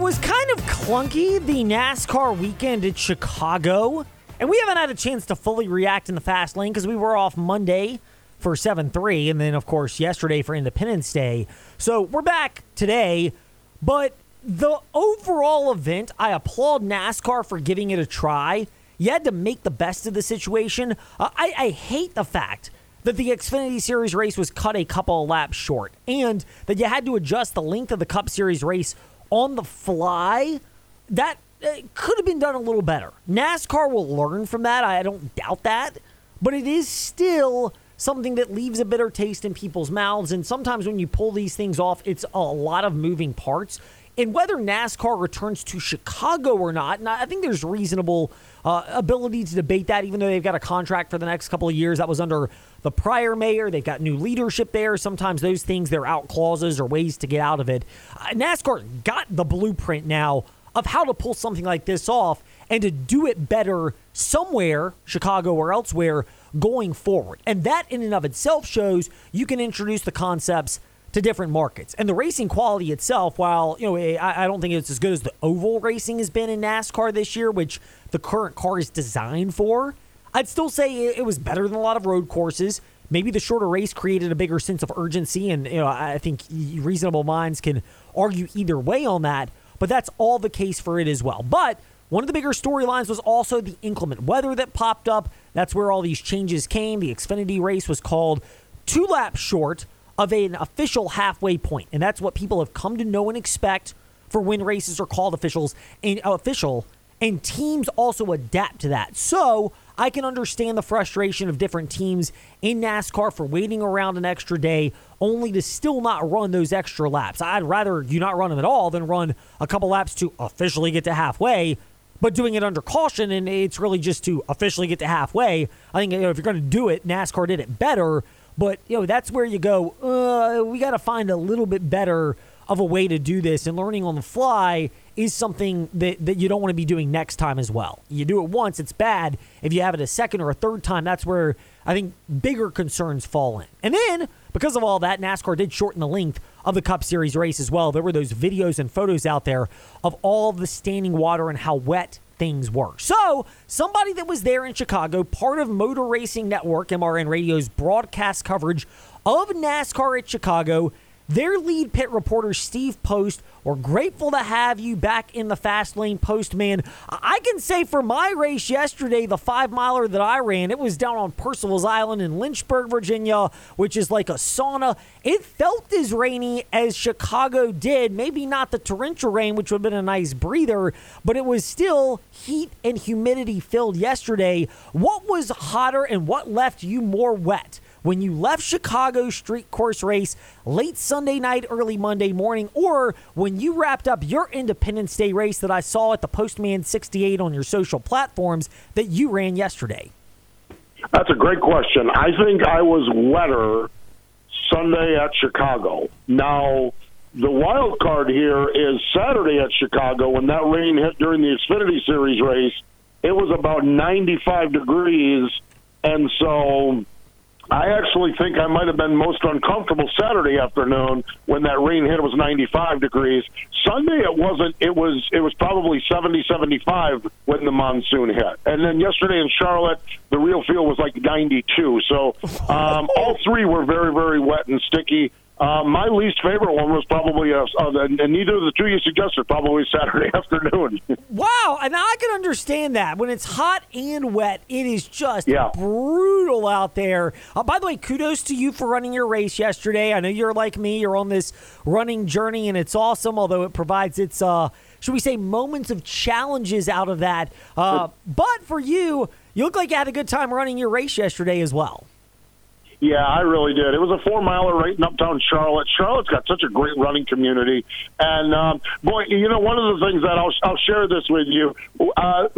was kind of clunky the NASCAR weekend at Chicago, and we haven't had a chance to fully react in the fast lane because we were off Monday for 7 3, and then, of course, yesterday for Independence Day. So we're back today, but the overall event, I applaud NASCAR for giving it a try. You had to make the best of the situation. Uh, I, I hate the fact that the Xfinity Series race was cut a couple of laps short and that you had to adjust the length of the Cup Series race on the fly. That uh, could have been done a little better. NASCAR will learn from that. I don't doubt that. But it is still something that leaves a bitter taste in people's mouths. And sometimes when you pull these things off, it's a lot of moving parts. And whether NASCAR returns to Chicago or not, and I think there's reasonable uh, ability to debate that, even though they've got a contract for the next couple of years that was under the prior mayor. They've got new leadership there. Sometimes those things, they're out clauses or ways to get out of it. Uh, NASCAR got the blueprint now of how to pull something like this off and to do it better somewhere, Chicago or elsewhere, going forward. And that in and of itself shows you can introduce the concepts to different markets. And the racing quality itself, while you know, eh, I, I, don't think it's as good as the oval racing has been in NASCAR this year, which the current car is designed for. I'd still say it was better than a lot of road courses. Maybe the shorter race created a bigger sense of urgency, and you know, I think reasonable minds can argue either way on that. But that's all the case for it as well. But one of the bigger storylines was also the inclement weather that popped up. That's where all these changes came. The Xfinity race was called two laps short of an official halfway point, and that's what people have come to know and expect for when races are called officials and uh, official. And teams also adapt to that. So I can understand the frustration of different teams in NASCAR for waiting around an extra day only to still not run those extra laps. I'd rather you not run them at all than run a couple laps to officially get to halfway, but doing it under caution and it's really just to officially get to halfway. I think you know, if you're going to do it, NASCAR did it better. But you know that's where you go. Uh, we got to find a little bit better of a way to do this, and learning on the fly is something that, that you don't want to be doing next time as well. You do it once, it's bad. If you have it a second or a third time, that's where I think bigger concerns fall in. And then, because of all that, NASCAR did shorten the length of the Cup Series race as well. There were those videos and photos out there of all the standing water and how wet things were. So, somebody that was there in Chicago, part of Motor Racing Network, MRN Radio's broadcast coverage of NASCAR at Chicago, their lead pit reporter, Steve Post, we're grateful to have you back in the fast lane, Postman. I can say for my race yesterday, the five miler that I ran, it was down on Percival's Island in Lynchburg, Virginia, which is like a sauna. It felt as rainy as Chicago did. Maybe not the torrential rain, which would have been a nice breather, but it was still heat and humidity filled yesterday. What was hotter and what left you more wet? When you left Chicago street course race late Sunday night, early Monday morning, or when you wrapped up your Independence Day race that I saw at the Postman 68 on your social platforms that you ran yesterday? That's a great question. I think I was wetter Sunday at Chicago. Now, the wild card here is Saturday at Chicago when that rain hit during the Xfinity Series race. It was about 95 degrees, and so I actually think I might have been most uncomfortable Saturday afternoon when that rain hit. It was 95 degrees. Sunday it wasn't. It was it was probably 70, 75 when the monsoon hit. And then yesterday in Charlotte, the real feel was like 92. So um, all three were very very wet and sticky. Uh, my least favorite one was probably, uh, uh, and neither of the two you suggested, probably Saturday afternoon. wow, and I can understand that. When it's hot and wet, it is just yeah. brutal out there. Uh, by the way, kudos to you for running your race yesterday. I know you're like me, you're on this running journey, and it's awesome, although it provides its, uh, should we say, moments of challenges out of that. Uh, but for you, you look like you had a good time running your race yesterday as well. Yeah, I really did. It was a four miler right in uptown Charlotte. Charlotte's got such a great running community, and um, boy, you know, one of the things that I'll I'll share this with you. Uh,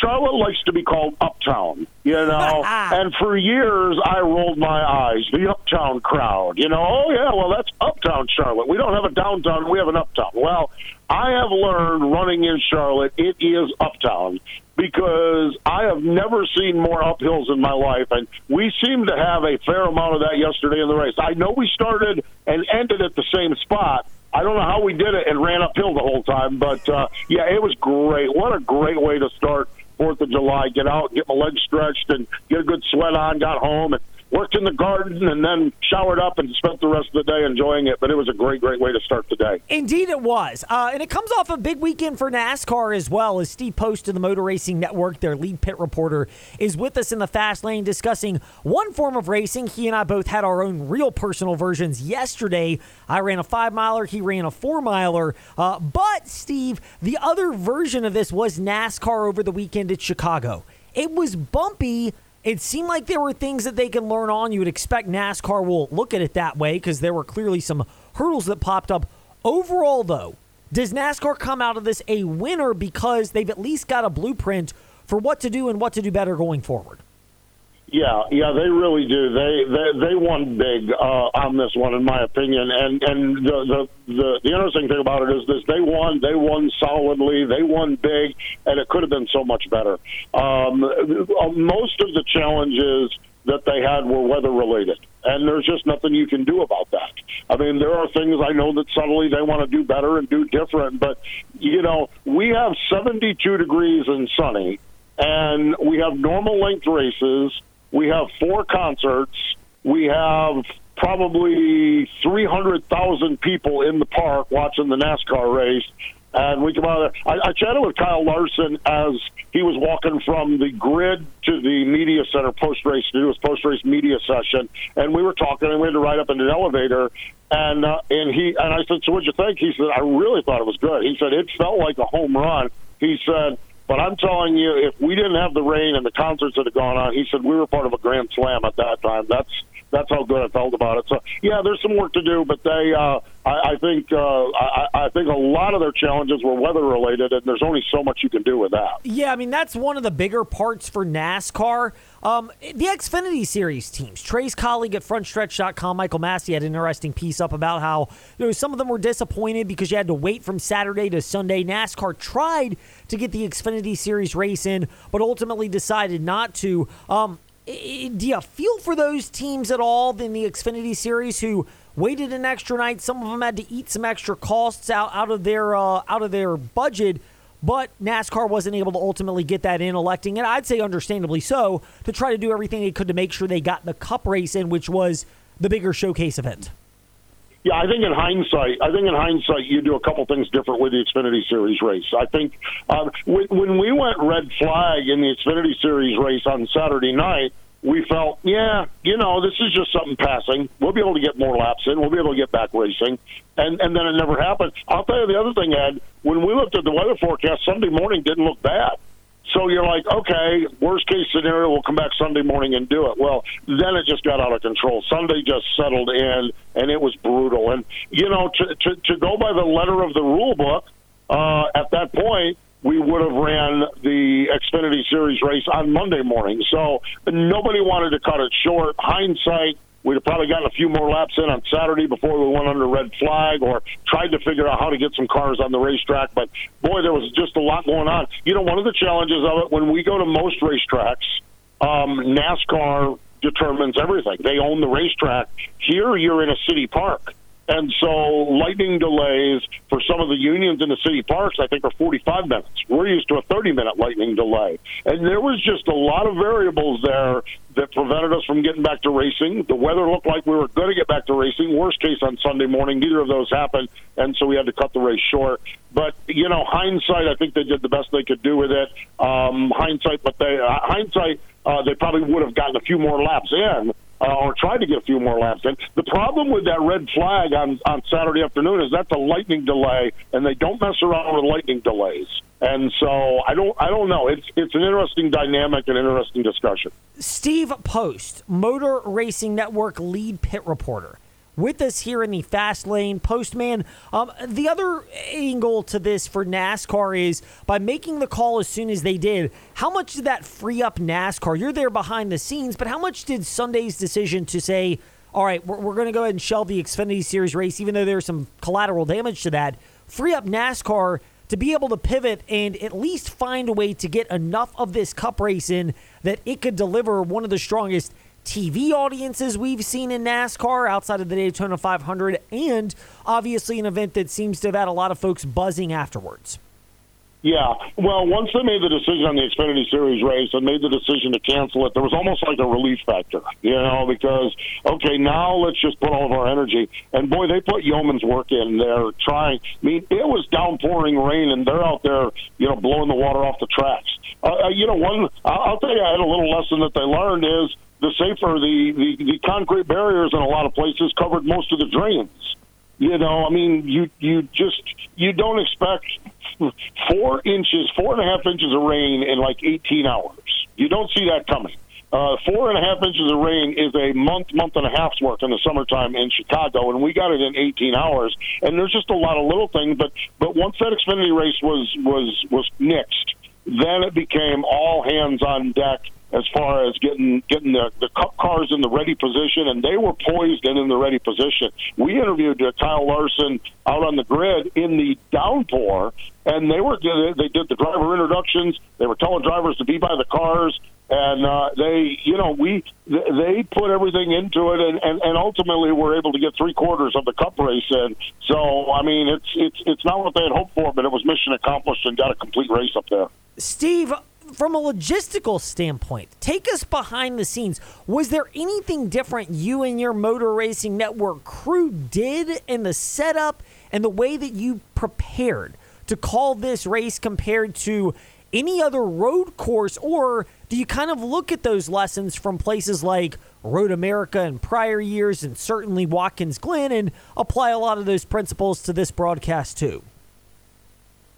Charlotte likes to be called uptown, you know, and for years I rolled my eyes. The uptown crowd, you know, oh yeah, well that's uptown Charlotte. We don't have a downtown, we have an uptown. Well, I have learned running in Charlotte, it is uptown because I have never seen more uphills in my life, and we seem to have a fair amount of that yesterday in the race. I know we started and ended at the same spot, I don't know how we did it and ran uphill the whole time, but uh, yeah, it was great. What a great way to start Fourth of July. Get out, get my legs stretched, and get a good sweat on. Got home and worked in the garden and then showered up and spent the rest of the day enjoying it. But it was a great, great way to start the day. Indeed, it was. Uh, and it comes off a big weekend for NASCAR as well. As Steve Post of the Motor Racing Network, their lead pit reporter, is with us in the fast lane discussing one form of racing. He and I both had our own real personal versions yesterday. I ran a five miler, he ran a four miler. Uh, but, Steve, the other version of this was NASCAR over the weekend at Chicago. It was bumpy it seemed like there were things that they can learn on. You would expect NASCAR will look at it that way because there were clearly some hurdles that popped up. Overall, though, does NASCAR come out of this a winner because they've at least got a blueprint for what to do and what to do better going forward? Yeah, yeah, they really do. They they, they won big uh, on this one, in my opinion. And and the, the the the interesting thing about it is this: they won, they won solidly, they won big, and it could have been so much better. Um, uh, most of the challenges that they had were weather related, and there's just nothing you can do about that. I mean, there are things I know that subtly they want to do better and do different, but you know, we have 72 degrees and sunny, and we have normal length races we have four concerts. We have probably 300,000 people in the park watching the NASCAR race. And we come out. I, I chatted with Kyle Larson as he was walking from the grid to the media center post race to do his post race media session, and we were talking, and we had to ride up in an elevator, and uh, and he and I said, "So what'd you think?" He said, "I really thought it was good." He said, "It felt like a home run." He said, but I'm telling you, if we didn't have the rain and the concerts that had gone on, he said we were part of a grand slam at that time. That's that's how good I felt about it. So yeah, there's some work to do, but they, uh, I, I think, uh, I, I think a lot of their challenges were weather related, and there's only so much you can do with that. Yeah, I mean that's one of the bigger parts for NASCAR. Um, the Xfinity Series teams, Trey's colleague at FrontStretch.com, Michael Massey, had an interesting piece up about how you know some of them were disappointed because you had to wait from Saturday to Sunday. NASCAR tried to get the Xfinity Series race in, but ultimately decided not to. Um, do you feel for those teams at all in the Xfinity Series who waited an extra night? Some of them had to eat some extra costs out, out of their uh, out of their budget but NASCAR wasn't able to ultimately get that in, electing, and I'd say understandably so, to try to do everything they could to make sure they got the Cup race in, which was the bigger showcase event. Yeah, I think in hindsight, I think in hindsight, you do a couple things different with the Xfinity Series race. I think uh, when we went red flag in the Xfinity Series race on Saturday night, we felt, yeah, you know, this is just something passing. We'll be able to get more laps in. We'll be able to get back racing. And and then it never happened. I'll tell you the other thing, Ed. When we looked at the weather forecast, Sunday morning didn't look bad. So you're like, okay, worst case scenario, we'll come back Sunday morning and do it. Well, then it just got out of control. Sunday just settled in, and it was brutal. And you know, to to, to go by the letter of the rule book, uh, at that point, we would have ran the Xfinity Series race on Monday morning. So nobody wanted to cut it short. Hindsight, we'd have probably gotten a few more laps in on Saturday before we went under red flag or tried to figure out how to get some cars on the racetrack. But boy, there was just a lot going on. You know, one of the challenges of it when we go to most racetracks, um, NASCAR determines everything. They own the racetrack. Here, you're in a city park. And so lightning delays for some of the unions in the city parks, I think, are 45 minutes. We're used to a 30 minute lightning delay. And there was just a lot of variables there that prevented us from getting back to racing. The weather looked like we were going to get back to racing. Worst case on Sunday morning, neither of those happened. And so we had to cut the race short. But, you know, hindsight, I think they did the best they could do with it. Um, hindsight, but they, uh, hindsight, uh, they probably would have gotten a few more laps in uh, or tried to get a few more laps in. The problem with that red flag on, on Saturday afternoon is that's a lightning delay, and they don't mess around with lightning delays. And so I don't I don't know. It's it's an interesting dynamic and interesting discussion. Steve Post, Motor Racing Network lead pit reporter with us here in the fast lane. Postman, um, the other angle to this for NASCAR is by making the call as soon as they did, how much did that free up NASCAR? You're there behind the scenes, but how much did Sunday's decision to say, all right, we're, we're going to go ahead and shelve the Xfinity Series race, even though there's some collateral damage to that, free up NASCAR to be able to pivot and at least find a way to get enough of this cup race in that it could deliver one of the strongest TV audiences we've seen in NASCAR outside of the Daytona 500, and obviously an event that seems to have had a lot of folks buzzing afterwards. Yeah, well, once they made the decision on the Xfinity Series race and made the decision to cancel it, there was almost like a relief factor, you know, because okay, now let's just put all of our energy. And boy, they put yeoman's work in there trying. I mean, it was downpouring rain, and they're out there, you know, blowing the water off the tracks. Uh, uh you know, one I'll tell you, I had a little lesson that they learned is the SAFER the, the the concrete barriers in a lot of places covered most of the drains. You know, I mean, you you just you don't expect four inches, four and a half inches of rain in like 18 hours. You don't see that coming. Uh, four and a half inches of rain is a month, month and a half's work in the summertime in Chicago, and we got it in 18 hours. And there's just a lot of little things, but but once that Xfinity race was was was nixed, then it became all hands on deck as far as getting getting the, the cup cars in the ready position, and they were poised and in the ready position. We interviewed uh, Kyle Larson out on the grid in the downpour, and they were they did the driver introductions. They were telling drivers to be by the cars, and uh, they you know we they put everything into it, and, and and ultimately were able to get three quarters of the cup race in. So I mean, it's it's it's not what they had hoped for, but it was mission accomplished and got a complete race up there. Steve, from a logistical standpoint, take us behind the scenes. Was there anything different you and your Motor Racing Network crew did in the setup and the way that you prepared to call this race compared to any other road course? Or do you kind of look at those lessons from places like Road America in prior years and certainly Watkins Glen and apply a lot of those principles to this broadcast too?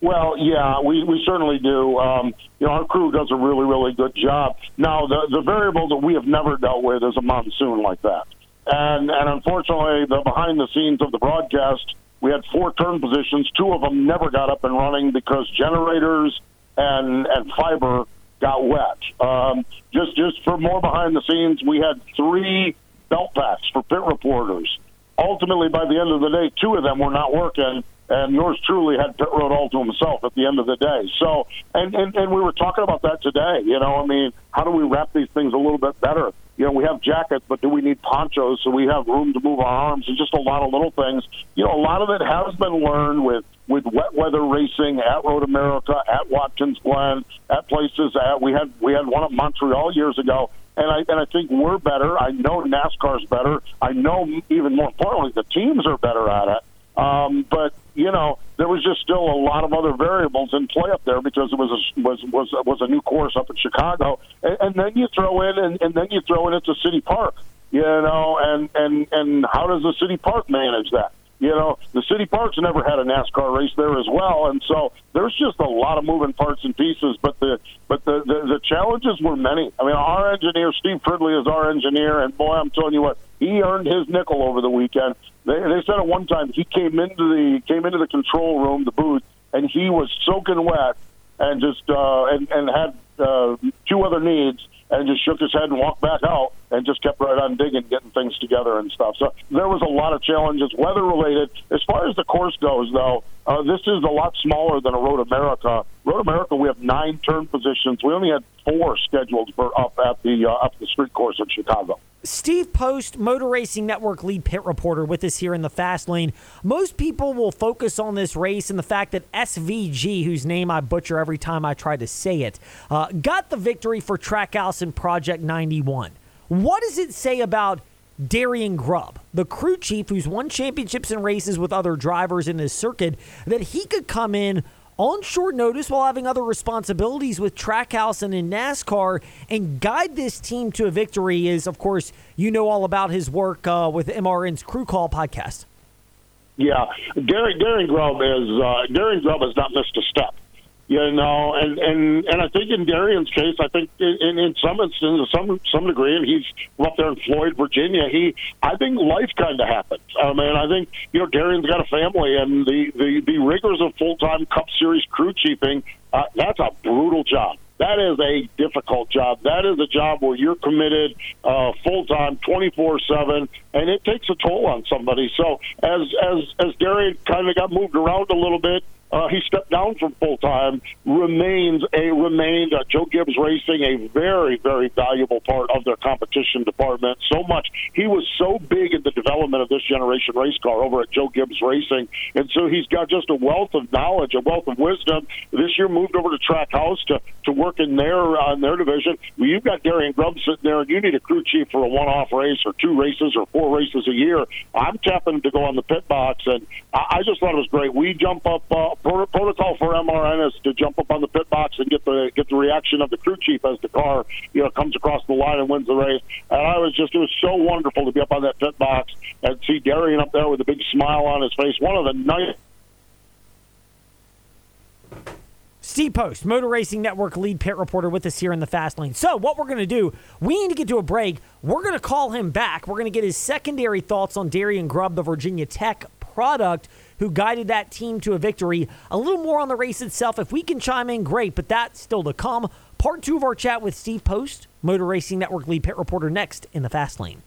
Well, yeah, we, we certainly do. Um, you know, our crew does a really, really good job. Now, the, the variable that we have never dealt with is a monsoon like that. And, and unfortunately, the behind the scenes of the broadcast, we had four turn positions. Two of them never got up and running because generators and, and fiber got wet. Um, just, just for more behind the scenes, we had three belt packs for pit reporters. Ultimately, by the end of the day, two of them were not working and yours truly had pit road all to himself at the end of the day. So, and, and and we were talking about that today. You know, I mean, how do we wrap these things a little bit better? You know, we have jackets, but do we need ponchos so we have room to move our arms? And just a lot of little things. You know, a lot of it has been learned with with wet weather racing at Road America, at Watkins Glen, at places. At, we had we had one at Montreal years ago and I and I think we're better. I know NASCAR's better. I know even more importantly the teams are better at it. Um, but you know, there was just still a lot of other variables in play up there because it was a, was was was a new course up in Chicago, and, and then you throw in and, and then you throw in a city park, you know, and and and how does the city park manage that? You know, the city parks never had a NASCAR race there as well, and so there's just a lot of moving parts and pieces. But the but the the, the challenges were many. I mean, our engineer Steve Fridley is our engineer, and boy, I'm telling you what, he earned his nickel over the weekend. They, they said at one time he came into the came into the control room, the booth, and he was soaking wet and just uh, and and had uh, two other needs and just shook his head and walked back out and just kept right on digging, getting things together and stuff. So there was a lot of challenges, weather related. As far as the course goes, though, uh, this is a lot smaller than a Road America. Road America, we have nine turn positions. We only had four scheduled for up at the uh, up the street course in Chicago. Steve Post, Motor Racing Network lead pit reporter, with us here in the fast lane. Most people will focus on this race and the fact that SVG, whose name I butcher every time I try to say it, uh, got the victory for Trackhouse in Project 91. What does it say about Darian Grubb, the crew chief who's won championships and races with other drivers in this circuit, that he could come in on short notice while having other responsibilities with Trackhouse and in NASCAR and guide this team to a victory is, of course, you know all about his work uh, with MRN's Crew Call podcast. Yeah, Darian, Darian Grubb is uh, Darian Grubb has not missed a step you know, and and and I think in Darian's case, I think in, in some instances, some some degree, and he's up there in Floyd, Virginia. He, I think life kind of happened. I mean, I think you know, Darian's got a family, and the the the rigors of full time Cup Series crew chiefing. Uh, that's a brutal job. That is a difficult job. That is a job where you're committed uh, full time, twenty four seven, and it takes a toll on somebody. So as as as Darian kind of got moved around a little bit uh, he stepped down from full time, remains a remained uh, Joe Gibbs Racing a very very valuable part of their competition department. So much he was so big in the development of this generation race car over at Joe Gibbs Racing, and so he's got just a wealth of knowledge, a wealth of wisdom. This year moved over to Trackhouse to to work in their uh, in their division. Well, you've got Darian Grubb sitting there, and you need a crew chief for a one off race or two races or four races a year. I'm tapping to go on the pit box, and I, I just thought it was great. We jump up. Uh, protocol for MRN is to jump up on the pit box and get the get the reaction of the crew chief as the car you know comes across the line and wins the race. And I was just it was so wonderful to be up on that pit box and see Darian up there with a big smile on his face. One of the nice. Steve Post, Motor Racing Network lead pit reporter with us here in the fast lane. So, what we're going to do, we need to get to a break. We're going to call him back. We're going to get his secondary thoughts on Darian Grubb, the Virginia Tech product who guided that team to a victory. A little more on the race itself. If we can chime in, great, but that's still to come. Part two of our chat with Steve Post, Motor Racing Network lead pit reporter, next in the fast lane.